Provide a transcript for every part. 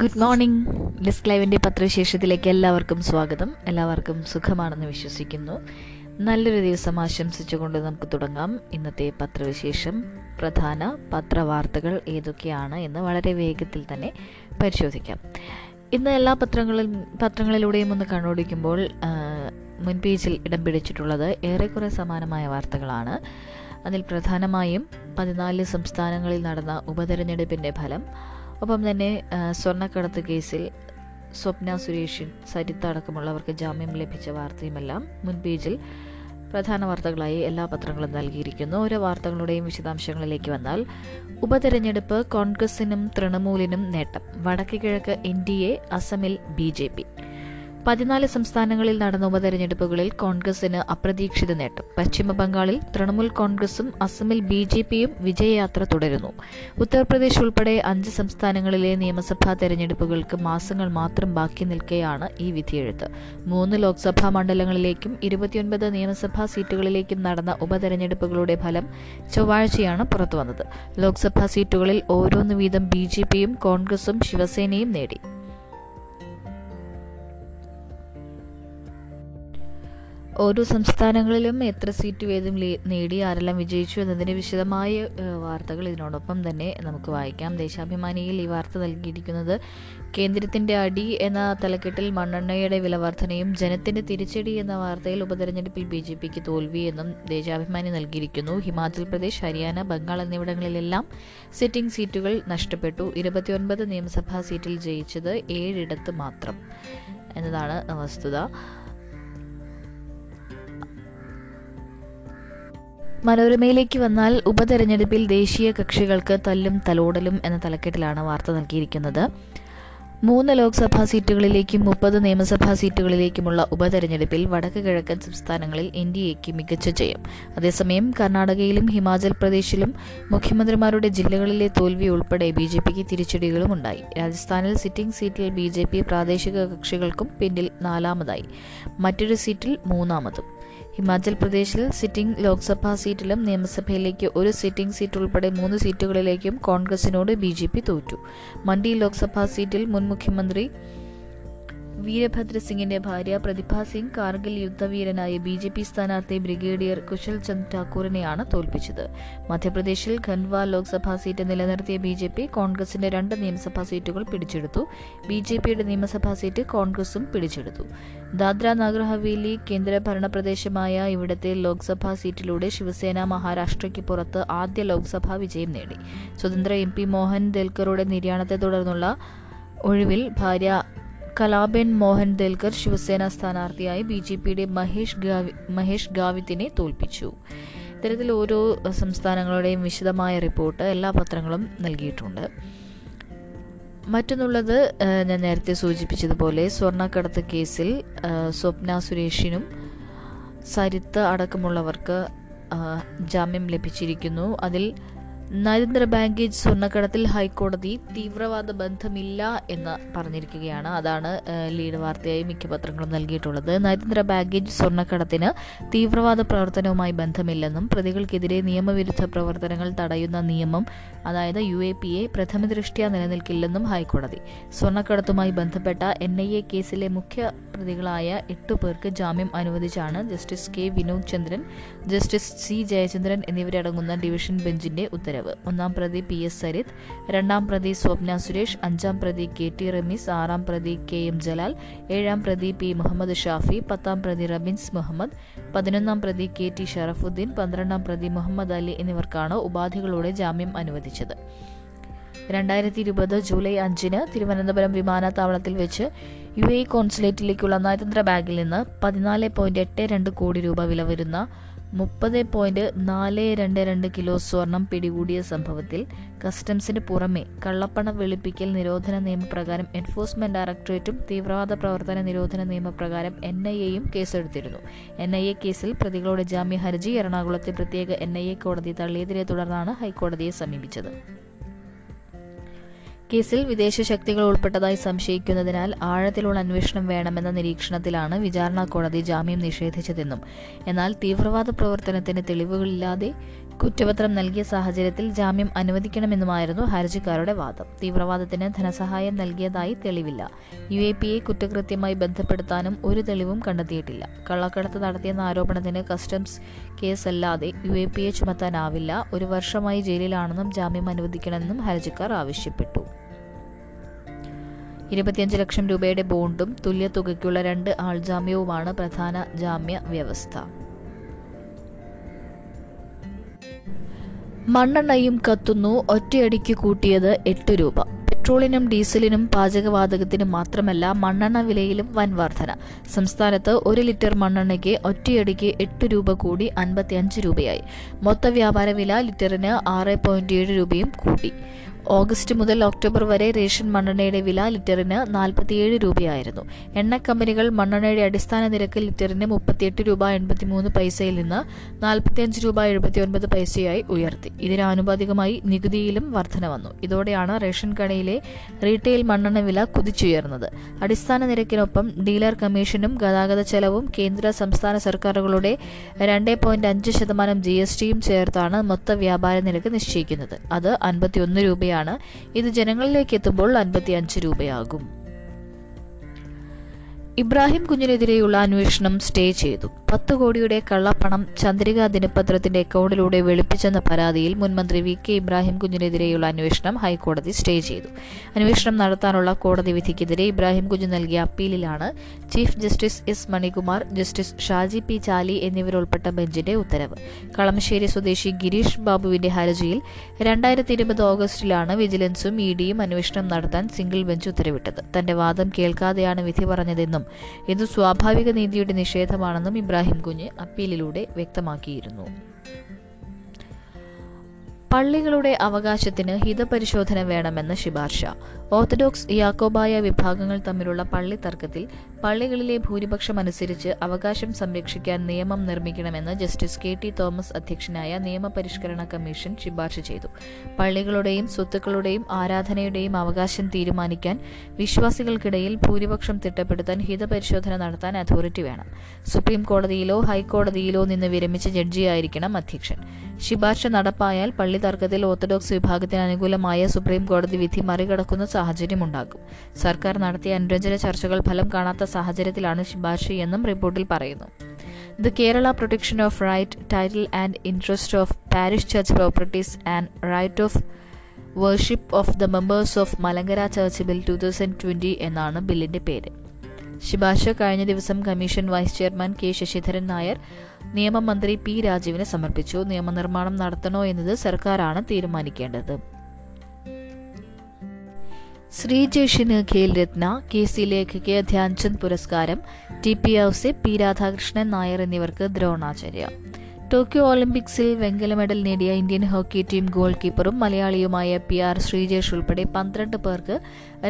Good morning disc ലൈവിന്റെ പത്രവിശേഷത്തിലേക്ക് എല്ലാവർക്കും സ്വാഗതം. എല്ലാവർക്കും സുഖമാണെന്ന് വിശ്വസിക്കുന്നു. നല്ലൊരു ദിവസം ആശംസിച്ചുകൊണ്ട് നമുക്ക് തുടങ്ങാം. ഇന്നത്തെ പത്രവിശേഷം. പ്രധാന പത്രവാർത്തകൾ ഏതൊക്കെയാണ് എന്ന് വളരെ വേഗത്തിൽ തന്നെ പരിശോധിക്കാം. ഇന്ന് എല്ലാ പത്രങ്ങളും പത്രങ്ങളിലൂടെയും ഒന്ന് കണ്ണോടിക്കുമ്പോൾ മുൻപേജിൽ മുൻ പേജിൽ ഇടം പിടിച്ചിട്ടുള്ളത് ഏറെക്കുറെ സമാനമായ വാർത്തകളാണ്. അതിൽ പ്രധാനമായും പതിനാല് സംസ്ഥാനങ്ങളിൽ നടന്ന ഉപതെരഞ്ഞെടുപ്പിന്റെ ഫലം ഒപ്പം തന്നെ സ്വർണക്കടത്ത് കേസിൽ സ്വപ്ന സുരേഷിൻ സരിത്ത അടക്കമുള്ളവർക്ക് ജാമ്യം ലഭിച്ച വാർത്തയുമെല്ലാം മുൻ പേജിൽ പ്രധാന വാർത്തകളായി എല്ലാ പത്രങ്ങളും നൽകിയിരിക്കുന്നു. ഓരോ വാർത്തകളുടെയും വിശദാംശങ്ങളിലേക്ക് വന്നാൽ ഉപതെരഞ്ഞെടുപ്പ് കോൺഗ്രസിനും തൃണമൂലിനും നേട്ടം. വടക്ക് കിഴക്ക് എൻ ഡി എ അസമിൽ ബി ജെ പി. പതിനാല് സംസ്ഥാനങ്ങളിൽ നടന്ന ഉപതെരഞ്ഞെടുപ്പുകളിൽ കോൺഗ്രസിന് അപ്രതീക്ഷിത നേട്ടം. പശ്ചിമ ബംഗാളിൽ തൃണമൂൽ കോൺഗ്രസും അസമിൽ ബി ജെ പിയും വിജയയാത്ര തുടരുന്നു. ഉത്തർപ്രദേശ് ഉൾപ്പെടെ അഞ്ച് സംസ്ഥാനങ്ങളിലെ നിയമസഭാ തെരഞ്ഞെടുപ്പുകൾക്ക് മാസങ്ങൾ മാത്രം ബാക്കി നിൽക്കെയാണ് ഈ വിധിയെഴുത്ത്. മൂന്ന് ലോക്സഭാ മണ്ഡലങ്ങളിലേക്കും ഇരുപത്തിയൊൻപത് നിയമസഭാ സീറ്റുകളിലേക്കും നടന്ന ഉപതെരഞ്ഞെടുപ്പുകളുടെ ഫലം ചൊവ്വാഴ്ചയാണ് പുറത്തുവന്നത്. ലോക്സഭാ സീറ്റുകളിൽ ഓരോന്ന് വീതം ബി കോൺഗ്രസും ശിവസേനയും നേടി. ഓരോ സംസ്ഥാനങ്ങളിലും എത്ര സീറ്റ് വേദം നേടി ആരെല്ലാം വിജയിച്ചു എന്നതിന്റെ വിശദമായ വാർത്തകൾ ഇതിനോടൊപ്പം തന്നെ നമുക്ക് വായിക്കാം. ദേശാഭിമാനിയിൽ ഈ വാർത്ത നൽകിയിരിക്കുന്നത് കേന്ദ്രത്തിന്റെ അടി എന്ന തലക്കെട്ടിൽ മണ്ണെണ്ണയുടെ വില വർധനയും ജനത്തിന്റെ തിരിച്ചടി എന്ന വാർത്തയിൽ ഉപതെരഞ്ഞെടുപ്പിൽ ബി ജെ പിക്ക് തോൽവി എന്നും ദേശാഭിമാനി നൽകിയിരിക്കുന്നു. ഹിമാചൽ പ്രദേശ് ഹരിയാന ബംഗാൾ എന്നിവിടങ്ങളിലെല്ലാം സിറ്റിംഗ് സീറ്റുകൾ നഷ്ടപ്പെട്ടു. ഇരുപത്തിയൊൻപത് നിയമസഭാ സീറ്റിൽ ജയിച്ചത് ഏഴിടത്ത് മാത്രം എന്നതാണ് വസ്തുത. മനോരമയിലേക്ക് വന്നാൽ ഉപതെരഞ്ഞെടുപ്പിൽ ദേശീയ കക്ഷികൾക്ക് തല്ലും തലോടലും എന്ന തലക്കെട്ടിലാണ് വാർത്ത നൽകിയിരിക്കുന്നത്. മൂന്ന് ലോക്സഭാ സീറ്റുകളിലേക്കും മുപ്പത് നിയമസഭാ സീറ്റുകളിലേക്കുമുള്ള ഉപതെരഞ്ഞെടുപ്പിൽ വടക്ക് കിഴക്കൻ സംസ്ഥാനങ്ങളിൽ എൻ ഡി എക്ക് മികച്ച ജയം. അതേസമയം കർണാടകയിലും ഹിമാചൽ പ്രദേശിലും മുഖ്യമന്ത്രിമാരുടെ ജില്ലകളിലെ തോൽവി ഉൾപ്പെടെ ബി ജെ പിക്ക് തിരിച്ചടികളും ഉണ്ടായി. രാജസ്ഥാനിൽ സിറ്റിംഗ് സീറ്റിൽ ബി ജെ പി പ്രാദേശിക കക്ഷികൾക്കും പിന്നിൽ നാലാമതായി. മറ്റൊരു സീറ്റിൽ മൂന്നാമതും. ഹിമാചൽ പ്രദേശിൽ സിറ്റിംഗ് ലോക്സഭാ സീറ്റിലും നിയമസഭയിലേക്ക് ഒരു സിറ്റിംഗ് സീറ്റ് ഉൾപ്പെടെ മൂന്ന് സീറ്റുകളിലേക്കും കോൺഗ്രസിനോട് ബി തോറ്റു. മണ്ഡി ലോക്സഭാ സീറ്റിൽ മുൻ മുഖ്യമന്ത്രി വീരഭദ്ര സിംഗിന്റെ ഭാര്യ പ്രതിഭാ സിംഗ് കാർഗിൽ യുദ്ധവീരനായ ബി ജെ പി സ്ഥാനാർത്ഥി ബ്രിഗേഡിയർ കുശൽ ചന്ദ് ഠാക്കൂറിനെയാണ് തോൽപ്പിച്ചത്. മധ്യപ്രദേശിൽ ഖൻവ ലോക്സഭാ സീറ്റ് നിലനിർത്തിയ ബി ജെ പി കോൺഗ്രസിന്റെ രണ്ട് നിയമസഭാ സീറ്റുകൾ പിടിച്ചെടുത്തു. ബി ജെ പിയുടെ നിയമസഭാ സീറ്റ് കോൺഗ്രസും പിടിച്ചെടുത്തു. ദാദ്ര നഗർ ഹവേലി കേന്ദ്രഭരണ പ്രദേശമായ ഇവിടത്തെ ലോക്സഭാ സീറ്റിലൂടെ ശിവസേന മഹാരാഷ്ട്രയ്ക്ക് പുറത്ത് ആദ്യ ലോക്സഭാ വിജയം നേടി. സ്വതന്ത്ര എം പി മോഹൻ ദൽക്കറുടെ നിര്യാണത്തെ തുടർന്നുള്ള ഒഴിവിൽ ഭാര്യ കലാബെൻ മോഹൻ ദൽഗർ ശിവസേന സ്ഥാനാർത്ഥിയായി ബി ജെ പിയുടെ മഹേഷ് ഗാവി മഹേഷ് ഗാവിത്തിനെ തോൽപ്പിച്ചു. ഇത്തരത്തിൽ ഓരോ സംസ്ഥാനങ്ങളുടെയും വിശദമായ റിപ്പോർട്ട് എല്ലാ പത്രങ്ങളും നൽകിയിട്ടുണ്ട്. മറ്റൊന്നുള്ളത് ഞാൻ നേരത്തെ സൂചിപ്പിച്ചതുപോലെ സ്വർണക്കടത്ത് കേസിൽ സ്വപ്ന സുരേഷിനും സരിത്ത് അടക്കമുള്ളവർക്ക് ജാമ്യം ലഭിച്ചിരിക്കുന്നു. അതിൽ നരേന്ദ്ര ബാങ്കേജ് സ്വർണക്കടത്തിൽ ഹൈക്കോടതി തീവ്രവാദ ബന്ധമില്ല എന്ന് പറഞ്ഞിരിക്കുകയാണ്. അതാണ് ലീഡ് വാർത്തയായി മിക്ക പത്രങ്ങളും നൽകിയിട്ടുള്ളത്. നരേന്ദ്ര ബാഗേജ് സ്വർണക്കടത്തിന് തീവ്രവാദ പ്രവർത്തനവുമായി ബന്ധമില്ലെന്നും പ്രതികൾക്കെതിരെ നിയമവിരുദ്ധ പ്രവർത്തനങ്ങൾ തടയുന്ന നിയമം അതായത് യു എ പി എ പ്രഥമ ദൃഷ്ട്യാ നിലനിൽക്കില്ലെന്നും ഹൈക്കോടതി. സ്വർണക്കടത്തുമായി ബന്ധപ്പെട്ട എൻ ഐ എ കേസിലെ മുഖ്യ പ്രതികളായ എട്ടു പേർക്ക് ജാമ്യം അനുവദിച്ചാണ് justice K Vinod Chandran justice C Jayachandran എന്നിവരടങ്ങുന്ന ഡിവിഷൻ ബെഞ്ചിന്റെ ഉത്തരവ്. ഒന്നാം പ്രതി പി എസ് സരിത് രണ്ടാം പ്രതി സ്വപ്ന സുരേഷ് അഞ്ചാം പ്രതി കെ ടി റമീസ് ആറാം പ്രതി കെ എം ജലാൽ ഏഴാം പ്രതി പി മുഹമ്മദ് ഷാഫി പത്താം പ്രതി റബിൻസ് മുഹമ്മദ് പതിനൊന്നാം പ്രതി കെ ടി ഷറഫുദ്ദീൻ പന്ത്രണ്ടാം പ്രതി മുഹമ്മദ് അലി എന്നിവർക്കാണ് ഉപാധികളോടെ ജാമ്യം അനുവദിച്ചത്. രണ്ടായിരത്തി ഇരുപത് ജൂലൈ അഞ്ചിന് തിരുവനന്തപുരം വിമാനത്താവളത്തിൽ വെച്ച് യു എ കോൺസുലേറ്റിലേക്കുള്ള നയതന്ത്ര ബാഗിൽ നിന്ന് പതിനാല് പോയിന്റ് എട്ട് രണ്ട് കോടി രൂപ വില വരുന്ന മുപ്പത് പോയിന്റ് നാല് രണ്ട് രണ്ട് കിലോ സ്വർണം പിടികൂടിയ സംഭവത്തിൽ കസ്റ്റംസിന് പുറമെ കള്ളപ്പണ വെളുപ്പിക്കൽ നിരോധന നിയമപ്രകാരം എൻഫോഴ്സ്മെന്റ് ഡയറക്ടറേറ്റും തീവ്രവാദ പ്രവർത്തന നിരോധന നിയമപ്രകാരം എൻ ഐ എയും കേസെടുത്തിരുന്നു. എൻ ഐ എ കേസിൽ പ്രതികളുടെ ജാമ്യ ഹർജി എറണാകുളത്തെ പ്രത്യേക എൻ ഐ എ കോടതി തള്ളിയതിനെ തുടർന്നാണ് ഹൈക്കോടതിയെ സമീപിച്ചത്. കേസിൽ വിദേശ ശക്തികൾ ഉൾപ്പെട്ടതായി സംശയിക്കുന്നതിനാൽ ആഴത്തിലുള്ള അന്വേഷണം വേണമെന്ന നിരീക്ഷണത്തിലാണ് വിചാരണ കോടതി ജാമ്യം നിഷേധിച്ചതെന്നും എന്നാൽ തീവ്രവാദ പ്രവർത്തനത്തിന് തെളിവുകളില്ലാതെ കുറ്റപത്രം നൽകിയ സാഹചര്യത്തിൽ ജാമ്യം അനുവദിക്കണമെന്നുമായിരുന്നു ഹർജിക്കാരുടെ വാദം. തീവ്രവാദത്തിന് ധനസഹായം നൽകിയതായി തെളിവില്ല. യു എ പി എ കുറ്റകൃത്യമായി ബന്ധപ്പെടുത്താനും ഒരു തെളിവും കണ്ടെത്തിയിട്ടില്ല. കള്ളക്കടത്ത് നടത്തിയെന്ന ആരോപണത്തിന് കസ്റ്റംസ് കേസല്ലാതെ യു എ പി എ ചുമത്താനാവില്ല. ഒരു വർഷമായി ജയിലിലാണെന്നും ജാമ്യം അനുവദിക്കണമെന്നും ഹർജിക്കാർ ആവശ്യപ്പെട്ടു. ഇരുപത്തിയഞ്ച് ലക്ഷം രൂപയുടെ ബോണ്ടും തുല്യ തുകയ്ക്കുള്ള രണ്ട് ആൾജാമ്യവുമാണ് പ്രധാന ജാമ്യ വ്യവസ്ഥ. മണ്ണെണ്ണയും കത്തുന്നു ഒറ്റയടിക്ക് കൂട്ടിയത് എട്ട് രൂപ. പെട്രോളിനും ഡീസലിനും പാചകവാതകത്തിനും മാത്രമല്ല മണ്ണെണ്ണ വിലയിലും വൻ വർധന. സംസ്ഥാനത്ത് ഒരു ലിറ്റർ മണ്ണെണ്ണയ്ക്ക് ഒറ്റയടിക്ക് എട്ട് രൂപ കൂടി അൻപത്തിയഞ്ച് രൂപയായി. മൊത്ത വ്യാപാര വില ലിറ്ററിന് ആറ് പോയിന്റ് ഏഴ് രൂപയും കൂടി ഓഗസ്റ്റ് മുതൽ ഒക്ടോബർ വരെ റേഷൻ മണ്ണെണ്ണയുടെ വില ലിറ്ററിന് നാൽപ്പത്തിയേഴ് രൂപയായിരുന്നു. എണ്ണ കമ്പനികൾ മണ്ണെണ്ണയുടെ അടിസ്ഥാന നിരക്ക് ലിറ്ററിന് മുപ്പത്തിയെട്ട് രൂപ എൺപത്തിമൂന്ന് പൈസയിൽ നിന്ന് നാൽപ്പത്തിയഞ്ച് രൂപ എഴുപത്തിയൊൻപത് പൈസയായി ഉയർത്തി. ഇതിന് ആനുപാതികമായി നികുതിയിലും വർധന വന്നു. ഇതോടെയാണ് റേഷൻ കടയിലെ റീറ്റെയിൽ മണ്ണെണ്ണ വില കുതിച്ചുയർന്നത്. അടിസ്ഥാന നിരക്കിനൊപ്പം ഡീലർ കമ്മീഷനും ഗതാഗത ചെലവും കേന്ദ്ര സംസ്ഥാന സർക്കാരുകളുടെ രണ്ട് പോയിന്റ് അഞ്ച് ശതമാനം ജി എസ് ടിയും ചേർത്താണ് മൊത്ത വ്യാപാര നിരക്ക് നിശ്ചയിക്കുന്നത്. അത് അൻപത്തിയൊന്ന് രൂപയാണ് ഇത് ജനങ്ങളിലേക്ക് എത്തുമ്പോൾ അൻപത്തിയഞ്ച് രൂപയാകും. ഇബ്രാഹിം കുഞ്ഞിനെതിരെയുള്ള അന്വേഷണം സ്റ്റേ ചെയ്തു. പത്ത് കോടിയുടെ കള്ളപ്പണം ചന്ദ്രിക ദിനപത്രത്തിന്റെ അക്കൗണ്ടിലൂടെ വെളുപ്പിച്ചെന്ന പരാതിയിൽ മുൻമന്ത്രി വി കെ ഇബ്രാഹിം കുഞ്ഞിനെതിരെയുള്ള അന്വേഷണം ഹൈക്കോടതി സ്റ്റേ ചെയ്തു. അന്വേഷണം നടത്താനുള്ള കോടതി വിധിക്കെതിരെ ഇബ്രാഹിം കുഞ്ഞു നൽകിയ അപ്പീലിലാണ് chief justice S Manikumar justice Shaji P Chaly എന്നിവരുൾപ്പെട്ട ബെഞ്ചിന്റെ ഉത്തരവ്. കളമശ്ശേരി സ്വദേശി ഗിരീഷ് ബാബുവിന്റെ ഹർജിയിൽ രണ്ടായിരത്തി ഇരുപത് ഓഗസ്റ്റിലാണ് വിജിലൻസും ഇ ഡിയും അന്വേഷണം നടത്താൻ സിംഗിൾ ബെഞ്ച് ഉത്തരവിട്ടത്. തന്റെ വാദം കേൾക്കാതെയാണ് വിധി പറഞ്ഞതെന്നും ഇത് സ്വാഭാവിക നീതിയുടെ നിഷേധമാണെന്നും ഇബ്രാഹിം കുഞ്ഞ് അപ്പീലിലൂടെ വ്യക്തമാക്കിയിരുന്നു. പള്ളികളുടെ അവകാശത്തിന് ഹിതപരിശോധന വേണമെന്ന് ശുപാർശ. ഓർത്തഡോക്സ് യാക്കോബായ വിഭാഗങ്ങൾ തമ്മിലുള്ള പള്ളി തർക്കത്തിൽ പള്ളികളിലെ ഭൂരിപക്ഷം അനുസരിച്ച് അവകാശം സംരക്ഷിക്കാൻ നിയമം നിർമ്മിക്കണമെന്ന് ജസ്റ്റിസ് കെ ടി തോമസ് അധ്യക്ഷനായ നിയമപരിഷ്കരണ കമ്മീഷൻ ശുപാർശ ചെയ്തു. പള്ളികളുടെയും സ്വത്തുക്കളുടെയും ആരാധനയുടെയും അവകാശം തീരുമാനിക്കാൻ വിശ്വാസികൾക്കിടയിൽ ഭൂരിപക്ഷം തിട്ടപ്പെടുത്താൻ ഹിതപരിശോധന നടത്താൻ അതോറിറ്റി വേണം. സുപ്രീം കോടതിയിലോ ഹൈക്കോടതിയിലോ നിന്ന് വിരമിച്ച ജഡ്ജിയായിരിക്കണം അധ്യക്ഷൻ. ശുപാർശ നടപ്പായാൽ പള്ളി തർക്കത്തിൽ ഓർത്തഡോക്സ് വിഭാഗത്തിന് അനുകൂലമായ സുപ്രീം കോടതി വിധി മറികടക്കുന്ന സാഹചര്യമുണ്ടാകും. സർക്കാർ നടത്തിയ അനുരഞ്ജന ചർച്ചകൾ ഫലം കാണാത്ത സാഹചര്യത്തിലാണ് ശുപാർശ എന്നും റിപ്പോർട്ടിൽ പറയുന്നു. The Kerala protection of right title and interest of parish church properties and right of worship of the members of Malankara church bill two thousand twenty എന്നാണ് ബില്ലിന്റെ പേര്. ശുപാർശ കഴിഞ്ഞ ദിവസം commission vice chairman K Sasidharan Nair നിയമമന്ത്രി P രാജീവിന് സമർപ്പിച്ചു. നിയമനിർമ്മാണം നടത്തണോ എന്നത് സർക്കാരാണ് തീരുമാനിക്കേണ്ടത്. ശ്രീജേഷിന് ഖേൽ രത്ന കെ സി ലേഖയ്ക്ക് ധ്യാൻചന്ദ് പുരസ്കാരം T P Ouseph P Radhakrishnan Nair എന്നിവർക്ക് ദ്രോണാചാര്യ. ടോക്കിയോ ഒളിമ്പിക്സിൽ വെങ്കല മെഡൽ നേടിയ ഇന്ത്യൻ ഹോക്കി ടീം ഗോൾ കീപ്പറും മലയാളിയുമായ പി ആർ ശ്രീജേഷ് ഉൾപ്പെടെ പന്ത്രണ്ട് പേർക്ക്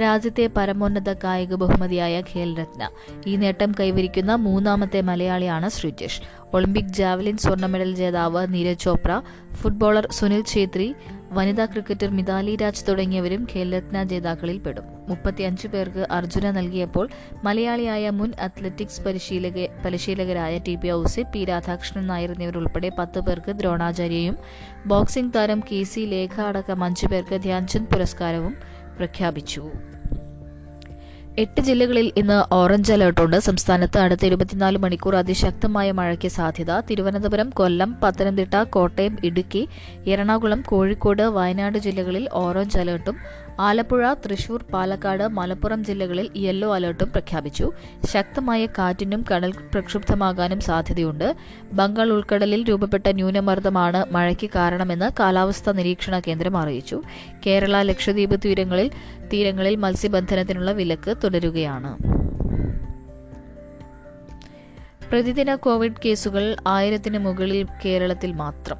രാജ്യത്തെ പരമോന്നത കായിക ബഹുമതിയായ ഖേൽ രത്ന ഈ നേട്ടം കൈവരിക്കുന്ന മൂന്നാമത്തെ മലയാളിയാണ് ശ്രീജേഷ്. ഒളിമ്പിക് ജാവലിൻ സ്വർണ മെഡൽ ജേതാവ് നീരജ് ചോപ്ര ഫുട്ബോളർ സുനിൽ ഛേത്രി വനിതാ ക്രിക്കറ്റർ മിതാലി രാജ് തുടങ്ങിയവരും ഖേൽരത്ന ജേതാക്കളിൽ പെടും. മുപ്പത്തിയഞ്ച് പേർക്ക് അർജുന നൽകിയപ്പോൾ മലയാളിയായ മുൻ അത്ലറ്റിക്സ് പരിശീലക പരിശീലകരായ T P Ouseph P Radhakrishnan Nair എന്നിവരുൾപ്പെടെ പത്ത് പേർക്ക് ദ്രോണാചാര്യയും ബോക്സിംഗ് താരം കെ സി ലേഖ അടക്കം അഞ്ചു പേർക്ക് ധ്യാൻചന്ദ് പുരസ്കാരവും പ്രഖ്യാപിച്ചു. എട്ട് ജില്ലകളിൽ ഇന്ന് ഓറഞ്ച് അലർട്ടുണ്ട് സംസ്ഥാനത്ത് അടുത്ത ഇരുപത്തിനാല് മണിക്കൂർ അതിശക്തമായ മഴയ്ക്ക് സാധ്യത. തിരുവനന്തപുരം കൊല്ലം പത്തനംതിട്ട കോട്ടയം ഇടുക്കി എറണാകുളം കോഴിക്കോട് വയനാട് ജില്ലകളിൽ ഓറഞ്ച് അലർട്ടും. ആലപ്പുഴ തൃശൂർ പാലക്കാട് മലപ്പുറം ജില്ലകളിൽ യെല്ലോ അലർട്ടും പ്രഖ്യാപിച്ചു. ശക്തമായ കാറ്റിനും കടൽ പ്രക്ഷുബ്ധമാകാനും സാധ്യതയുണ്ട്. ബംഗാൾ ഉൾക്കടലിൽ രൂപപ്പെട്ട ന്യൂനമർദ്ദമാണ് മഴയ്ക്ക് കാരണമെന്ന് കാലാവസ്ഥാ നിരീക്ഷണ കേന്ദ്രം അറിയിച്ചു. കേരള ലക്ഷദ്വീപ് തീരങ്ങളിൽ തീരങ്ങളിൽ മത്സ്യബന്ധനത്തിനുള്ള വിലക്ക് തുടരുകയാണ്. പ്രതിദിന കോവിഡ് കേസുകൾ ആയിരത്തിന് മുകളിൽ കേരളത്തിൽ മാത്രം.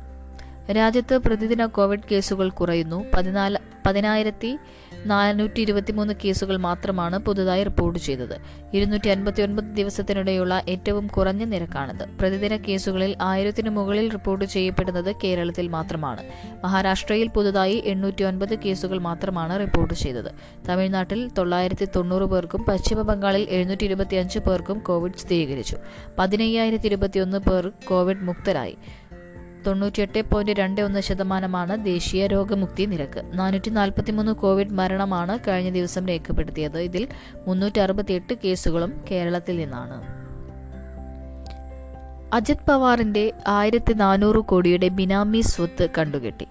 രാജ്യത്ത് പ്രതിദിന കോവിഡ് കേസുകൾ കുറയുന്നു. പതിനാല് പതിനായിരത്തി നാനൂറ്റി ഇരുപത്തിമൂന്ന് കേസുകൾ മാത്രമാണ് പുതുതായി റിപ്പോർട്ട് ചെയ്തത്. ഇരുന്നൂറ്റി അൻപത്തി ഒൻപത് ദിവസത്തിനിടെയുള്ള ഏറ്റവും കുറഞ്ഞ നിരക്കാണിത്. പ്രതിദിന കേസുകളിൽ ആയിരത്തിനു മുകളിൽ റിപ്പോർട്ട് ചെയ്യപ്പെടുന്നത് കേരളത്തിൽ മാത്രമാണ്. മഹാരാഷ്ട്രയിൽ പുതുതായി എണ്ണൂറ്റി ഒൻപത് കേസുകൾ മാത്രമാണ് റിപ്പോർട്ട് ചെയ്തത്. തമിഴ്നാട്ടിൽ തൊള്ളായിരത്തി തൊണ്ണൂറ് പേർക്കും പശ്ചിമ ബംഗാളിൽ എഴുന്നൂറ്റി ഇരുപത്തിയഞ്ച് പേർക്കും കോവിഡ് സ്ഥിരീകരിച്ചു. പതിനയ്യായിരത്തി ഇരുപത്തിയൊന്ന് പേർ കോവിഡ് മുക്തരായി. തൊണ്ണൂറ്റിയെട്ട് പോയിന്റ് രണ്ട് ഒന്ന് ശതമാനമാണ് ദേശീയ രോഗമുക്തി നിരക്ക്. നാനൂറ്റി നാൽപ്പത്തിമൂന്ന് കോവിഡ് മരണമാണ് കഴിഞ്ഞ ദിവസം രേഖപ്പെടുത്തിയത്. ഇതിൽ മുന്നൂറ്റി അറുപത്തിയെട്ട് കേസുകളും കേരളത്തിൽ നിന്നാണ്. അജിത് പവാറിന്റെ ആയിരത്തി നാനൂറ് കോടിയുടെ ബിനാമി സ്വത്ത് കണ്ടുകെട്ടി.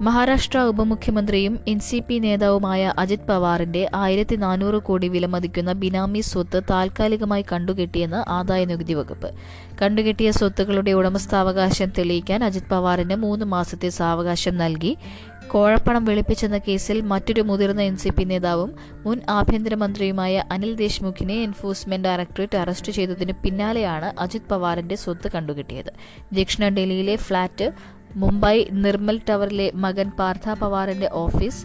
മഹാരാഷ്ട്ര ഉപമുഖ്യമന്ത്രിയും എൻ സി പി നേതാവുമായ അജിത് പവാറിന്റെ ആയിരത്തി നാനൂറ് കോടി വിലമതിക്കുന്ന ബിനാമി സ്വത്ത് താൽക്കാലികമായി കണ്ടുകെട്ടിയെന്ന് ആദായനികുതി വകുപ്പ്. കണ്ടുകെട്ടിയ സ്വത്തുക്കളുടെ ഉടമസ്ഥാവകാശം തെളിയിക്കാൻ അജിത് പവാറിന് മൂന്ന് മാസത്തെ സാവകാശം നൽകി. കോഴപ്പണം വെളുപ്പിച്ചെന്ന കേസിൽ മറ്റൊരു മുതിർന്ന എൻ സി പി നേതാവും മുൻ ആഭ്യന്തരമന്ത്രിയുമായ അനിൽ ദേശ്മുഖിനെ എൻഫോഴ്സ്മെന്റ് ഡയറക്ടറേറ്റ് അറസ്റ്റ് ചെയ്തതിന് പിന്നാലെയാണ് അജിത് പവാറിന്റെ സ്വത്ത് കണ്ടുകെട്ടിയത്. ദക്ഷിണ ഡൽഹിയിലെ ഫ്ളാറ്റ് മുംബൈ നിർമ്മൽ ടവറിലെ മകൻ പാർത്ഥ പവാറിന്റെ ഓഫീസ്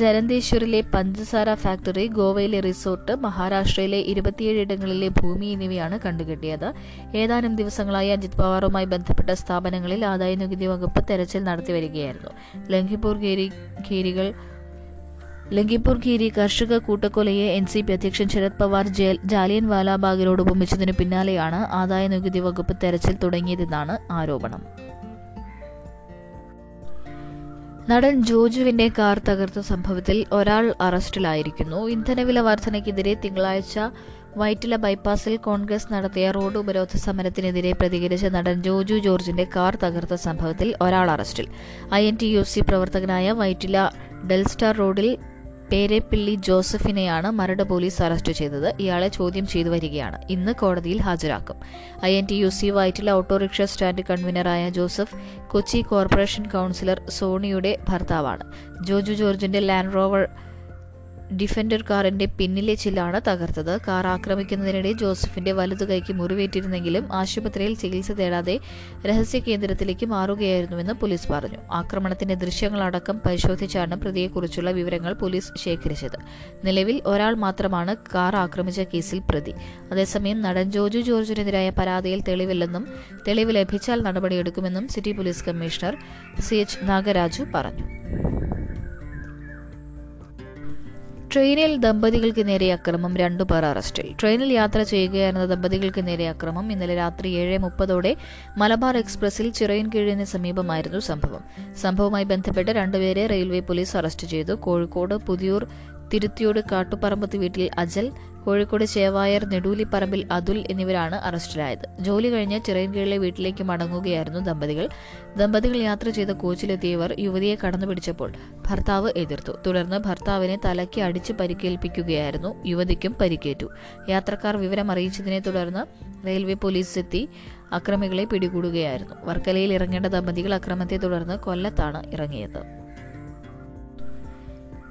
ജലന്തേശ്വറിലെ പഞ്ചസാര ഫാക്ടറി ഗോവയിലെ റിസോർട്ട് മഹാരാഷ്ട്രയിലെ ഇരുപത്തിയേഴ് ഇടങ്ങളിലെ ഭൂമി എന്നിവയാണ് കണ്ടുകെട്ടിയത്. ഏതാനും ദിവസങ്ങളായി അജിത് പവാറുമായി ബന്ധപ്പെട്ട സ്ഥാപനങ്ങളിൽ ആദായ നികുതി വകുപ്പ് തെരച്ചിൽ നടത്തിവരികയായിരുന്നു. ലംഘിപൂർ ഖേരികൾ ലങ്കിപ്പൂർ ഖീരി കർഷക കൂട്ടക്കൊലയെ എൻ സി പി അധ്യക്ഷൻ ശരത് പവാർ ജാലിയൻ വാലാബാഗിനോട് ഉപമിച്ചതിന് പിന്നാലെയാണ് ആദായ നികുതി വകുപ്പ് തെരച്ചിൽ തുടങ്ങിയതെന്നാണ് ആരോപണം. നടൻ ജോജുവിന്റെ കാർ തകർത്ത സംഭവത്തിൽ ഒരാൾ അറസ്റ്റിലായിരിക്കുന്നു. ഇന്ധനവില വർധനയ്ക്കെതിരെ തിങ്കളാഴ്ച വൈറ്റില ബൈപ്പാസിൽ കോൺഗ്രസ് നടത്തിയ റോഡ് ഉപരോധ സമരത്തിനെതിരെ പ്രതികരിച്ച നടൻ ജോജു ജോർജിന്റെ കാർ തകർത്ത സംഭവത്തിൽ ഒരാൾ അറസ്റ്റിൽ. I N T U C പ്രവർത്തകനായ വൈറ്റില ഡെൽസ്റ്റാർ റോഡിൽ പേരെപ്പിള്ളി ജോസഫിനെയാണ് മരട് പോലീസ് അറസ്റ്റ് ചെയ്തത്. ഇയാളെ ചോദ്യം ചെയ്തു വരികയാണ്. ഇന്ന് കോടതിയിൽ ഹാജരാക്കും. I N T U C Vyttila auto rickshaw stand കൺവീനറായ Joseph Kochi corporation councillor സോണിയുടെ ഭർത്താവാണ്. ജോജു ജോർജിന്റെ ലാൻഡ് റോവർ ഡിഫൻഡർ കാറിന്റെ പിന്നിലെ ചില്ലാണ് തകർത്തത്. കാർ ആക്രമിക്കുന്നതിനിടെ ജോസഫിന്റെ വലതു കൈക്ക് മുറിവേറ്റിരുന്നെങ്കിലും ആശുപത്രിയിൽ ചികിത്സ തേടാതെ രഹസ്യ കേന്ദ്രത്തിലേക്ക് മാറുകയായിരുന്നുവെന്ന് പോലീസ് പറഞ്ഞു. ആക്രമണത്തിന്റെ ദൃശ്യങ്ങളടക്കം പരിശോധിച്ചാണ് പ്രതിയെക്കുറിച്ചുള്ള വിവരങ്ങൾ പോലീസ് ശേഖരിച്ചത്. നിലവിൽ ഒരാൾ മാത്രമാണ് കാർ ആക്രമിച്ച കേസിൽ പ്രതി. അതേസമയം നടൻ ജോജു ജോർജിനെതിരായ പരാതിയിൽ തെളിവില്ലെന്നും തെളിവ് ലഭിച്ചാൽ നടപടിയെടുക്കുമെന്നും city police commissioner C H Nagaraju പറഞ്ഞു. ട്രെയിനിൽ ദമ്പതികൾക്ക് നേരെ അക്രമം രണ്ടു പേർ അറസ്റ്റിൽ ട്രെയിനിൽ യാത്ര ചെയ്യുകയായിരുന്ന ദമ്പതികൾക്ക് നേരെ അക്രമം. ഇന്നലെ രാത്രി ഏഴ് മുപ്പതോടെ മലബാർ എക്സ്പ്രസിൽ ചിറയൻകീഴിന് സമീപമായിരുന്നു സംഭവം. സംഭവവുമായി ബന്ധപ്പെട്ട് രണ്ടുപേരെ റെയിൽവേ പോലീസ് അറസ്റ്റ് ചെയ്തു. കോഴിക്കോട് പുതിയൂർ തിരുത്തിയോട് കാട്ടുപറമ്പത്ത് വീട്ടിൽ അജൽ കോഴിക്കോട് ചേവായർ നെടൂലിപ്പറമ്പിൽ അതുൽ എന്നിവരാണ് അറസ്റ്റിലായത്. ജോലി കഴിഞ്ഞ് ചിറയൻകീഴിലെ വീട്ടിലേക്ക് മടങ്ങുകയായിരുന്നു ദമ്പതികൾ. ദമ്പതികൾ യാത്ര ചെയ്ത കോച്ചിലെത്തിയവർ യുവതിയെ കടന്നു പിടിച്ചപ്പോൾ ഭർത്താവ് എതിർത്തു. തുടർന്ന് ഭർത്താവിനെ തലയ്ക്ക് അടിച്ച് പരിക്കേൽപ്പിക്കുകയായിരുന്നു. യുവതിക്കും പരിക്കേറ്റു. യാത്രക്കാർ വിവരം അറിയിച്ചതിനെ തുടർന്ന് റെയിൽവേ പോലീസ് എത്തി അക്രമികളെ പിടികൂടുകയായിരുന്നു. വർക്കലയിൽ ഇറങ്ങേണ്ട ദമ്പതികൾ അക്രമത്തെ തുടർന്ന് കൊല്ലത്താണ് ഇറങ്ങിയത്.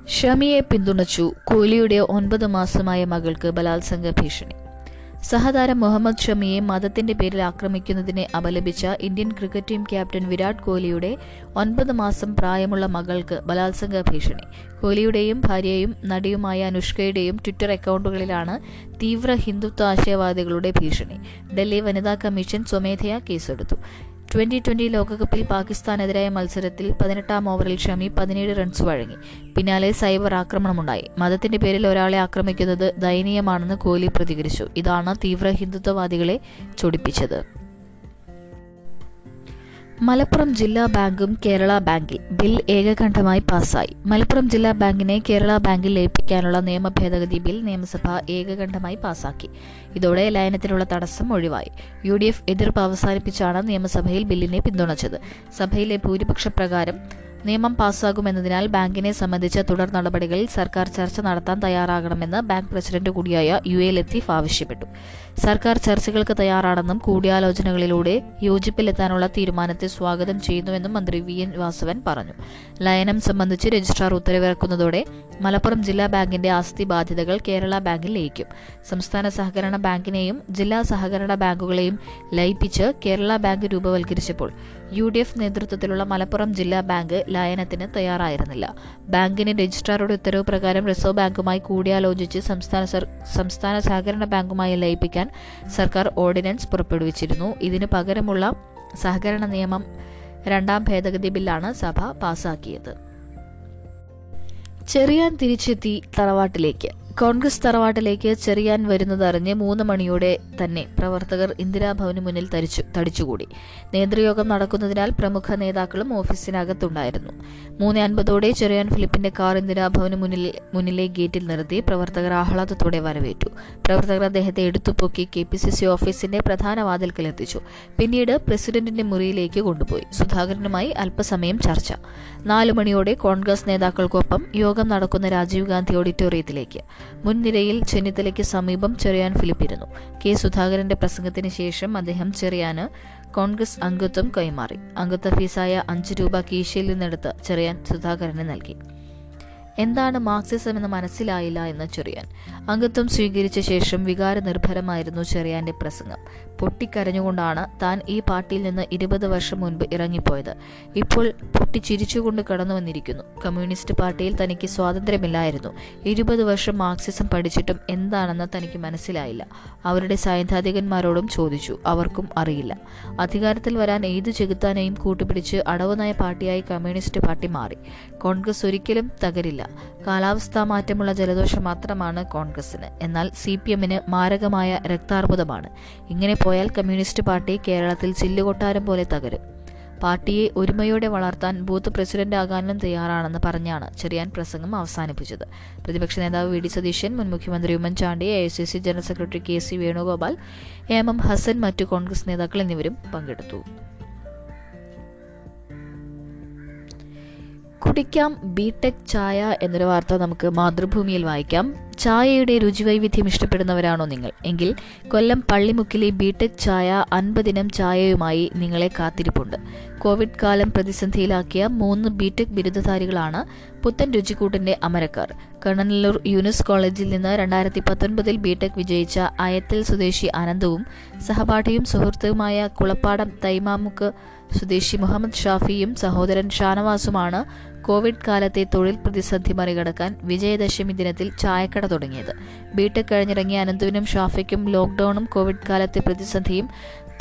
ഷമിയെ പിന്തുണച്ചു കോഹ്ലിയുടെ ഒൻപത് മാസമായ മകൾക്ക് ബലാത്സംഗ ഭീഷണി. സഹതാരം മുഹമ്മദ് ഷമിയെ മതത്തിന്റെ പേരിൽ ആക്രമിക്കുന്നതിനെ അപലപിച്ച Indian cricket team captain Virat കോഹ്ലിയുടെ ഒൻപത് മാസം പ്രായമുള്ള മകൾക്ക് ബലാത്സംഗ ഭീഷണി. കോഹ്ലിയുടെയും ഭാര്യയും നടിയുമായ അനുഷ്കയുടെയും ട്വിറ്റർ അക്കൗണ്ടുകളിലാണ് തീവ്ര ഹിന്ദുത്വ ആശയവാദികളുടെ ഭീഷണി. ഡൽഹി വനിതാ കമ്മീഷൻ സ്വമേധയാ കേസെടുത്തു. ട്വന്റി ട്വന്റി ലോകകപ്പിൽ പാകിസ്ഥാനെതിരായ മത്സരത്തിൽ പതിനെട്ടാം ഓവറിൽ ഷമി പതിനേഴ് റൺസ് വഴങ്ങി. പിന്നാലെ സൈബർ ആക്രമണമുണ്ടായി. മതത്തിന്റെ പേരിൽ ഒരാളെ ആക്രമിക്കുന്നത് ദയനീയമാണെന്ന് കോഹ്ലി പ്രതികരിച്ചു. ഇതാണ് തീവ്ര ഹിന്ദുത്വവാദികളെ ചൊടിപ്പിച്ചത്. മലപ്പുറം ജില്ലാ ബാങ്കും കേരള ബാങ്കിൽ ബിൽ ഏകകണ്ഠമായി പാസായി മലപ്പുറം ജില്ലാ ബാങ്കിനെ കേരള ബാങ്കിൽ ലയിപ്പിക്കാനുള്ള നിയമ ഭേദഗതി ബിൽ നിയമസഭ ഏകകണ്ഠമായി പാസാക്കി ഇതോടെ ലയനത്തിനുള്ള തടസ്സം ഒഴിവായി. യു ഡി എഫ് എതിർപ്പ് അവസാനിപ്പിച്ചാണ് നിയമസഭയിൽ ബില്ലിനെ പിന്തുണച്ചത്. സഭയിലെ ഭൂരിപക്ഷ പ്രകാരം നിയമം പാസ്സാകുമെന്നതിനാൽ ബാങ്കിനെ സംബന്ധിച്ച തുടർ നടപടികളിൽ സർക്കാർ ചർച്ച നടത്താൻ തയ്യാറാകണമെന്ന് ബാങ്ക് പ്രസിഡന്റ് കൂടിയായ യു എ ലത്തീഫ് ആവശ്യപ്പെട്ടു. സർക്കാർ ചർച്ചകൾക്ക് തയ്യാറാണെന്നും കൂടിയാലോചനകളിലൂടെ യോജിപ്പിലെത്താനുള്ള തീരുമാനത്തെ സ്വാഗതം ചെയ്യുന്നുവെന്നും മന്ത്രി വി എൻ വാസവൻ പറഞ്ഞു. ലയനം സംബന്ധിച്ച് രജിസ്ട്രാർ ഉത്തരവിറക്കുന്നതോടെ മലപ്പുറം ജില്ലാ ബാങ്കിന്റെ ആസ്തി ബാധ്യതകൾ കേരള ബാങ്കിൽ ലയിക്കും. സംസ്ഥാന സഹകരണ ബാങ്കിനെയും ജില്ലാ സഹകരണ ബാങ്കുകളെയും ലയിപ്പിച്ച് കേരള ബാങ്ക് രൂപവൽക്കരിച്ചപ്പോൾ യു ഡി എഫ് നേതൃത്വത്തിലുള്ള മലപ്പുറം ജില്ലാ ബാങ്ക് ലയനത്തിന് തയ്യാറായിരുന്നില്ല. ബാങ്കിന് രജിസ്ട്രാറുടെ ഉത്തരവ് പ്രകാരം റിസർവ് ബാങ്കുമായി കൂടിയാലോചിച്ച് സംസ്ഥാന സംസ്ഥാന സഹകരണ ബാങ്കുമായി ലയിപ്പിക്കാൻ സർക്കാർ ഓർഡിനൻസ് പുറപ്പെടുവിച്ചിരുന്നു. ഇതിനു പകരമുള്ള സഹകരണ നിയമം രണ്ടാം ഭേദഗതി ബില്ലാണ് സഭ പാസാക്കിയത്. ചെറിയാൻ തിരിച്ചെത്തി തറവാട്ടിലേക്ക്. കോൺഗ്രസ് തറവാട്ടിലേക്ക് ചെറിയാൻ വരുന്നതറിഞ്ഞ് മൂന്ന് മണിയോടെ തന്നെ പ്രവർത്തകർ ഇന്ദിരാഭവന് മുന്നിൽ തരിച്ചു തടിച്ചുകൂടി. നേതൃയോഗം നടക്കുന്നതിനാൽ പ്രമുഖ നേതാക്കളും ഓഫീസിനകത്തുണ്ടായിരുന്നു. മൂന്ന് അൻപതോടെ ചെറിയാൻ ഫിലിപ്പിന്റെ കാർ ഇന്ദിരാഭവന് മുന്നിൽ മുന്നിലെ ഗേറ്റിൽ നിർത്തി പ്രവർത്തകർ ആഹ്ലാദത്തോടെ വരവേറ്റു. പ്രവർത്തകർ അദ്ദേഹത്തെ എടുത്തുപൊക്കി കെ പി സി സി ഓഫീസിന്റെ പ്രധാന വാതിൽക്കലെത്തിച്ചു. പിന്നീട് പ്രസിഡന്റിന്റെ മുറിയിലേക്ക് കൊണ്ടുപോയി. സുധാകരനുമായി അല്പസമയം ചർച്ച. നാലു മണിയോടെ കോൺഗ്രസ് നേതാക്കൾക്കൊപ്പം യോഗം നടക്കുന്ന രാജീവ് ഗാന്ധി ഓഡിറ്റോറിയത്തിലേക്ക്. മുൻനിരയിൽ ചെന്നിത്തലയ്ക്ക് സമീപം ചെറിയാൻ ഫിലിപ്പിരുന്നു. കെ. സുധാകരന്റെ പ്രസംഗത്തിന് ശേഷം അദ്ദേഹം ചെറിയാന് കോൺഗ്രസ് അംഗത്വം കൈമാറി. അംഗത്വ ഫീസായ അഞ്ച് രൂപ കീശയിൽ നിന്നെടുത്ത് ചെറിയാൻ സുധാകരന് നൽകി. എന്താണ് മാർക്സിസം എന്ന് മനസ്സിലായില്ല എന്ന് ചെറിയാൻ. അംഗത്വം സ്വീകരിച്ച ശേഷം വികാരനിർഭരമായിരുന്നു ചെറിയാന്റെ പ്രസംഗം. പൊട്ടിക്കരഞ്ഞുകൊണ്ടാണ് താൻ ഈ പാർട്ടിയിൽ നിന്ന് ഇരുപത് വർഷം മുൻപ് ഇറങ്ങിപ്പോയത്. ഇപ്പോൾ പൊട്ടിച്ചിരിച്ചുകൊണ്ട് കടന്നു വന്നിരിക്കുന്നു കമ്മ്യൂണിസ്റ്റ് പാർട്ടിയിൽ തനിക്ക് സ്വാതന്ത്ര്യമില്ലായിരുന്നു. ഇരുപത് വർഷം മാർക്സിസം പഠിച്ചിട്ടും എന്താണെന്ന് തനിക്ക് മനസ്സിലായില്ല. അവരുടെ സൈദ്ധാന്തികന്മാരോടും ചോദിച്ചു. അവർക്കും അറിയില്ല. അധികാരത്തിൽ വരാൻ ഏതു ചെകുത്താനെയും കൂട്ടുപിടിച്ച് അടവുനയ പാർട്ടിയായി കമ്മ്യൂണിസ്റ്റ് പാർട്ടി മാറി. കോൺഗ്രസ് ഒരിക്കലും തകരില്ല. കാലാവസ്ഥാ മാറ്റമുള്ള ജലദോഷം മാത്രമാണ് കോൺഗ്രസിന് എന്നാൽ സി പി എമ്മിന് മാരകമായ രക്താർബുദമാണ്. ഇങ്ങനെ പോയാൽ കമ്മ്യൂണിസ്റ്റ് പാർട്ടി കേരളത്തിൽ ചില്ലുകൊട്ടാരം പോലെ തകരും. പാർട്ടിയെ ഒരുമയോടെ വളർത്താൻ ബൂത്ത് പ്രസിഡന്റ് ആകാനും തയ്യാറാണെന്ന് പറഞ്ഞാണ് ചെറിയാൻ പ്രസംഗം അവസാനിപ്പിച്ചത്. പ്രതിപക്ഷ നേതാവ് വി ഡി സതീശൻ മുൻ മുഖ്യമന്ത്രി Oommen Chandy I C C general secretary K C Venugopal M M Hasan മറ്റു കോൺഗ്രസ് നേതാക്കൾ എന്നിവരും പങ്കെടുത്തു. കുടിക്കാം ബിടെക് ചായ എന്നൊരു വാർത്ത നമുക്ക് മാതൃഭൂമിയിൽ വായിക്കാം. ചായയുടെ രുചിവൈവിധ്യം ഇഷ്ടപ്പെടുന്നവരാണോ നിങ്ങൾ? എങ്കിൽ കൊല്ലം പള്ളിമുക്കിലെ ബിടെക് ചായ അൻപതിനം ചായയുമായി നിങ്ങളെ കാത്തിരിപ്പുണ്ട്. കോവിഡ് കാലം പ്രതിസന്ധിയിലാക്കിയ മൂന്ന് ബിടെക് ബിരുദധാരികളാണ് പുത്തൻ രുചിക്കൂട്ടിന്റെ അമരക്കാർ. കണ്ണനല്ലൂർ യൂനിസ് കോളേജിൽ നിന്ന് രണ്ടായിരത്തി പത്തൊൻപതിൽ ബിടെക് വിജയിച്ച അയത്തൽ സ്വദേശി അനന്തവും സഹപാഠിയും സുഹൃത്തുമായ കുളപ്പാടം തൈമാമുക്ക് സ്വദേശി മുഹമ്മദ് ഷാഫിയും സഹോദരൻ ഷാനവാസുമാണ് കോവിഡ് കാലത്തെ തൊഴിൽ പ്രതിസന്ധി മറികടക്കാൻ വിജയദശമി ദിനത്തിൽ ചായക്കട തുടങ്ങിയത്. ബിടെക് കഴിഞ്ഞിറങ്ങിയ അനന്തുവിനും ഷാഫിക്കും ലോക്ഡൌണും കോവിഡ് കാലത്തെ പ്രതിസന്ധിയും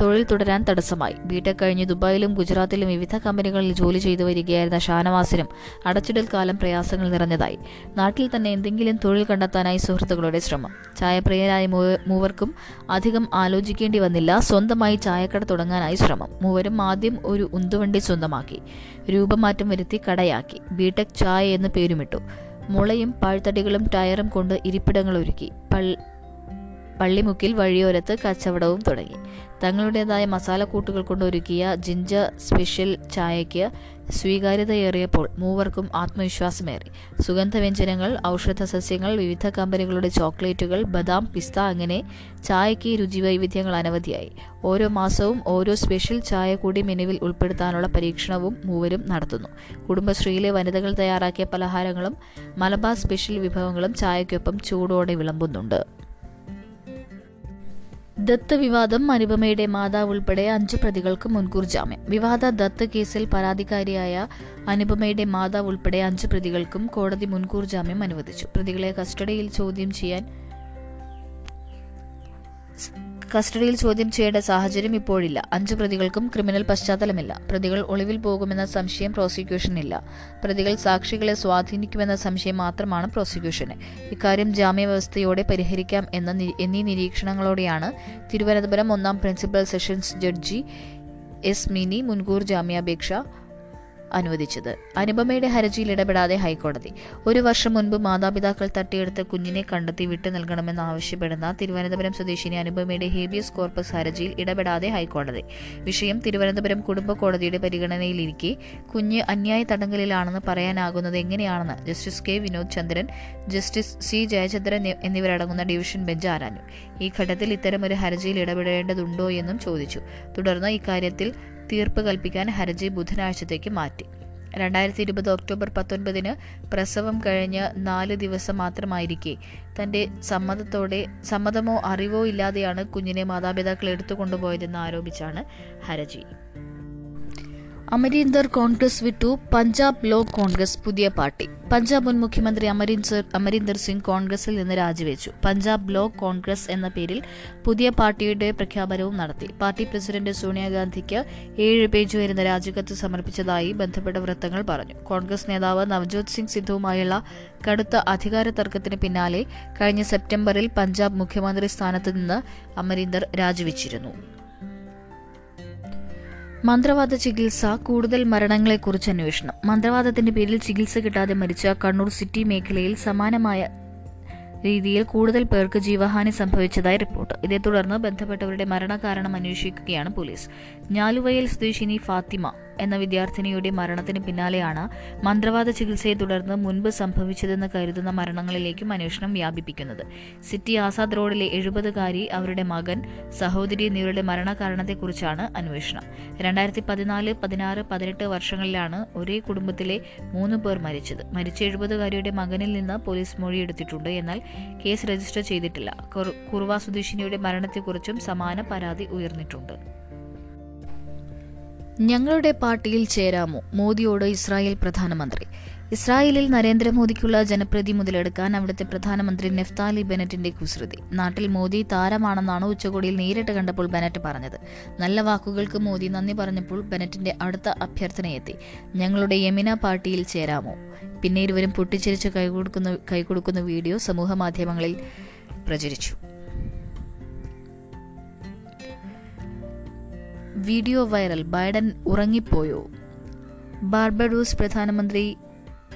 തൊഴിൽ തുടരാൻ തടസ്സമായി. ബിടെക് കഴിഞ്ഞ് ദുബായിലും ഗുജറാത്തിലും വിവിധ കമ്പനികളിൽ ജോലി ചെയ്തു വരികയായിരുന്ന ഷാനവാസിനും അടച്ചിടൽ കാലം പ്രയാസങ്ങൾ നിറഞ്ഞതായി. നാട്ടിൽ തന്നെ എന്തെങ്കിലും തൊഴിൽ കണ്ടെത്താനായി സുഹൃത്തുക്കളുടെ ശ്രമം. ചായപ്രിയരായ മൂവർക്കും അധികം ആലോചിക്കേണ്ടി വന്നില്ല. സ്വന്തമായി ചായക്കട തുടങ്ങാനായി ശ്രമം. മൂവരും ആദ്യം ഒരു ഉന്തുവണ്ടി സ്വന്തമാക്കി. രൂപമാറ്റം വരുത്തി കടയാക്കി. ബിടെക് ചായ എന്ന് പേരുമിട്ടു. മുളയും പാഴ്ത്തടികളും ടയറും കൊണ്ട് ഇരിപ്പിടങ്ങൾ ഒരുക്കി. പള്ളിമുക്കിൽ വഴിയോരത്ത് കച്ചവടവും തുടങ്ങി. തങ്ങളുടേതായ മസാലക്കൂട്ടുകൾ കൂട്ടുകൾ കൊണ്ടൊരുക്കിയ ജിഞ്ചർ സ്പെഷ്യൽ ചായയ്ക്ക് സ്വീകാര്യതയേറിയപ്പോൾ മൂവർക്കും ആത്മവിശ്വാസമേറി. സുഗന്ധവ്യഞ്ജനങ്ങൾ ഔഷധ സസ്യങ്ങൾ വിവിധ കമ്പനികളുടെ ചോക്ലേറ്റുകൾ ബദാം പിസ്ത അങ്ങനെ ചായയ്ക്ക് രുചിവൈവിധ്യങ്ങൾ അനവധിയായി. ഓരോ മാസവും ഓരോ സ്പെഷ്യൽ ചായ കൂടി മെനുവിൽ ഉൾപ്പെടുത്താനുള്ള പരീക്ഷണവും മൂവരും നടത്തുന്നു. കുടുംബശ്രീയിലെ വനിതകൾ തയ്യാറാക്കിയ പലഹാരങ്ങളും മലബാർ സ്പെഷ്യൽ വിഭവങ്ങളും ചായയ്ക്കൊപ്പം ചൂടോടെ വിളമ്പുന്നുണ്ട്. ദത്ത് വിവാദം അനുപമയുടെ മാതാവ് ഉൾപ്പെടെ അഞ്ച് പ്രതികൾക്ക് മുൻകൂർ ജാമ്യം. വിവാദ ദത്ത് കേസിൽ പരാതിക്കാരിയായ അനുപമയുടെ മാതാവ് ഉൾപ്പെടെ അഞ്ച് പ്രതികൾക്കും കോടതി മുൻകൂർ ജാമ്യം അനുവദിച്ചു. പ്രതികളെ കസ്റ്റഡിയിൽ ചോദ്യം ചെയ്യാൻ കസ്റ്റഡിയിൽ ചോദ്യം ചെയ്യേണ്ട സാഹചര്യം ഇപ്പോഴില്ല. അഞ്ചു പ്രതികൾക്കും ക്രിമിനൽ പശ്ചാത്തലമില്ല. പ്രതികൾ ഒളിവിൽ പോകുമെന്ന സംശയം പ്രോസിക്യൂഷനില്ല പ്രതികൾ സാക്ഷികളെ സ്വാധീനിക്കുമെന്ന സംശയം മാത്രമാണ് പ്രോസിക്യൂഷന്. ഇക്കാര്യം ജാമ്യവ്യവസ്ഥയോടെ പരിഹരിക്കാം എന്ന എന്നീ നിരീക്ഷണങ്ങളോടെയാണ് തിരുവനന്തപുരം ഒന്നാം principal sessions judge S Mini മുൻകൂർ ജാമ്യാപേക്ഷ അനുവദിച്ചത്. അനുപമയുടെ ഹർജിയിൽ ഇടപെടാതെ ഹൈക്കോടതി ഒരു വർഷം മുൻപ് മാതാപിതാക്കൾ തട്ടിയെടുത്ത കുഞ്ഞിനെ കണ്ടെത്തി വിട്ടു നൽകണമെന്ന് ആവശ്യപ്പെടുന്ന തിരുവനന്തപുരം സ്വദേശിനി അനുപമയുടെ ഹേബിയസ് കോർപ്പസ് ഹർജിയിൽ ഇടപെടാതെ ഹൈക്കോടതി. വിഷയം തിരുവനന്തപുരം കുടുംബ കോടതിയുടെ പരിഗണനയിലിരിക്കെ കുഞ്ഞ് അന്യായ തടങ്കലിലാണെന്ന് പറയാനാകുന്നത് എങ്ങനെയാണെന്ന് justice K Vinod Chandran justice C Jayachandran എന്നിവരടങ്ങുന്ന ഡിവിഷൻ ബെഞ്ച് ആരാഞ്ഞു. ഈ ഘട്ടത്തിൽ ഇത്തരമൊരു ഹർജിയിൽ ഇടപെടേണ്ടതുണ്ടോ എന്നും ചോദിച്ചു. തുടർന്ന് ഇക്കാര്യത്തിൽ തീർപ്പ് കൽപ്പിക്കാൻ ഹർജി ബുധനാഴ്ചത്തേക്ക് മാറ്റി. രണ്ടായിരത്തി ഇരുപത് ഒക്ടോബർ പത്തൊൻപതിന് പ്രസവം കഴിഞ്ഞ് നാല് ദിവസം മാത്രമായിരിക്കെ തന്റെ സമ്മതത്തോടെ സമ്മതമോ അറിവോ ഇല്ലാതെയാണ് കുഞ്ഞിനെ മാതാപിതാക്കൾ എടുത്തുകൊണ്ടുപോയതെന്ന് ആരോപിച്ചാണ് ഹർജി. അമരീന്ദർ കോൺഗ്രസ് വിട്ടു പഞ്ചാബ് ബ്ലോക്ക് കോൺഗ്രസ് പുതിയ പാർട്ടി. പഞ്ചാബ് മുൻ മുഖ്യമന്ത്രി അമരീന്ദർ അമരീന്ദർ സിംഗ് കോൺഗ്രസിൽ നിന്ന് രാജിവെച്ചു. പഞ്ചാബ് ബ്ലോക്ക് കോൺഗ്രസ് എന്ന പേരിൽ പുതിയ പാർട്ടിയുടെ പ്രഖ്യാപനവും നടത്തി. പാർട്ടി പ്രസിഡന്റ് സോണിയാഗാന്ധിക്ക് ഏഴ് പേജ് വരുന്ന രാജിക്കത്ത് സമർപ്പിച്ചതായി ബന്ധപ്പെട്ട വൃത്തങ്ങൾ പറഞ്ഞു. കോൺഗ്രസ് നേതാവ് നവജോത് സിംഗ് സിദ്ധുവുമായുള്ള കടുത്ത അധികാര തർക്കത്തിന് പിന്നാലെ കഴിഞ്ഞ സെപ്റ്റംബറിൽ പഞ്ചാബ് മുഖ്യമന്ത്രി സ്ഥാനത്ത് നിന്ന് അമരീന്ദർ രാജിവെച്ചിരുന്നു. മന്ത്രവാദ ചികിത്സ കൂടുതൽ മരണങ്ങളെക്കുറിച്ച് അന്വേഷണം. മന്ത്രവാദത്തിന്റെ പേരിൽ ചികിത്സ കിട്ടാതെ മരിച്ച കണ്ണൂർ സിറ്റി മേഖലയിൽ സമാനമായ രീതിയിൽ കൂടുതൽ പേർക്ക് ജീവഹാനി സംഭവിച്ചതായി റിപ്പോർട്ട്. ഇതേ തുടർന്ന് ബന്ധപ്പെട്ടവരുടെ മരണകാരണം അന്വേഷിക്കുകയാണ് പോലീസ്. ഞാലുവയൽ സ്വദേശിനി ഫാത്തിമ എന്ന വിദ്യാർത്ഥിനിയുടെ മരണത്തിന് പിന്നാലെയാണ് മന്ത്രവാദ ചികിത്സയെ തുടർന്ന് മുൻപ് സംഭവിച്ചതെന്ന് കരുതുന്ന മരണങ്ങളിലേക്കും അന്വേഷണം വ്യാപിപ്പിക്കുന്നത്. സിറ്റി ആസാദ് റോഡിലെ എഴുപതുകാരി അവരുടെ മകൻ സഹോദരി എന്നിവരുടെ മരണകാരണത്തെക്കുറിച്ചാണ് അന്വേഷണം. രണ്ടായിരത്തി പതിനാല് പതിനാറ് പതിനെട്ട് വർഷങ്ങളിലാണ് ഒരേ കുടുംബത്തിലെ മൂന്ന് പേർ മരിച്ചത്. മരിച്ച എഴുപതുകാരിയുടെ മകനിൽ നിന്ന് പോലീസ് മൊഴിയെടുത്തിട്ടുണ്ട്. എന്നാൽ കേസ് രജിസ്റ്റർ ചെയ്തിട്ടില്ല. കുറുവ സ്വദേശിനിയുടെ മരണത്തെക്കുറിച്ചും സമാന പരാതി ഉയർന്നിട്ടുണ്ട്. ഞങ്ങളുടെ പാർട്ടിയിൽ ചേരാമോ? മോദിയോട് ഇസ്രായേൽ പ്രധാനമന്ത്രി. ഇസ്രായേലിൽ നരേന്ദ്രമോദിക്കുള്ള ജനപ്രീതി മുതലെടുക്കാൻ അവിടുത്തെ പ്രധാനമന്ത്രി നെഫ്താലി ബെനറ്റിന്റെ കുസൃതി. നാട്ടിൽ മോദി താരമാണെന്നാണ് ഉച്ചകോടിയിൽ നേരിട്ട് കണ്ടപ്പോൾ ബെനറ്റ് പറഞ്ഞത്. നല്ല വാക്കുകൾക്ക് മോദി നന്ദി പറഞ്ഞപ്പോൾ ബെനറ്റിന്റെ അടുത്ത അഭ്യർത്ഥനയെത്തി. ഞങ്ങളുടെ യമിന പാർട്ടിയിൽ ചേരാമോ? പിന്നെ ഇരുവരും പൊട്ടിച്ചിരിച്ച് കൈകൊടുക്കുന്ന കൈകൊടുക്കുന്ന വീഡിയോ സമൂഹ മാധ്യമങ്ങളിൽ പ്രചരിച്ചു. Video viral. ബൈഡൻ ഉറങ്ങിപ്പോയോ? ബാർബഡോസ് പ്രധാനമന്ത്രി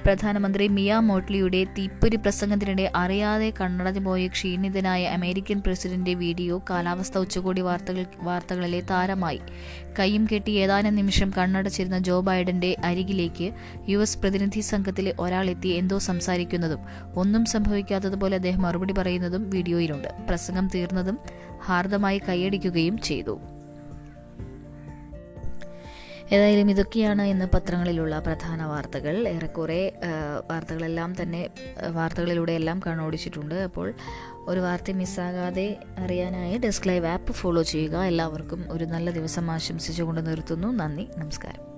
പ്രധാനമന്ത്രി മിയ മോട്ട്ലിയുടെ തീപ്പൊരി പ്രസംഗത്തിനിടെ അറിയാതെ കണ്ണടഞ്ഞുപോയ ക്ഷീണിതനായ അമേരിക്കൻ പ്രസിഡന്റ് വീഡിയോ കാലാവസ്ഥ ഉച്ചകോടി വാർത്തകൾ വാർത്തകളിലെ താരമായി. കൈയും കെട്ടി ഏതാനും നിമിഷം കണ്ണടച്ചിരുന്ന ജോ ബൈഡന്റെ അരികിലേക്ക് യു എസ് പ്രതിനിധി സംഘത്തിലെ ഒരാളെത്തി എന്തോ സംസാരിക്കുന്നതും ഒന്നും സംഭവിക്കാത്തതുപോലെ അദ്ദേഹം മറുപടി പറയുന്നതും വീഡിയോയിലുണ്ട്. പ്രസംഗം തീർന്നതും ഹാർദമായി കൈയടിക്കുകയും ചെയ്തു. ഏതായാലും ഇതൊക്കെയാണ് ഇന്ന് പത്രങ്ങളിലുള്ള പ്രധാന വാർത്തകൾ. ഏറെക്കുറെ വാർത്തകളെല്ലാം തന്നെ വാർത്തകളിലൂടെ എല്ലാം കണ്ണോടിച്ചിട്ടുണ്ട്. അപ്പോൾ ഒരു വാർത്ത മിസ്സാകാതെ അറിയാനായി ഡെസ്ക് ലൈവ് ആപ്പ് ഫോളോ ചെയ്യുക. എല്ലാവർക്കും ഒരു നല്ല ദിവസം ആശംസിച്ചുകൊണ്ട് നിർത്തുന്നു. നന്ദി നമസ്കാരം.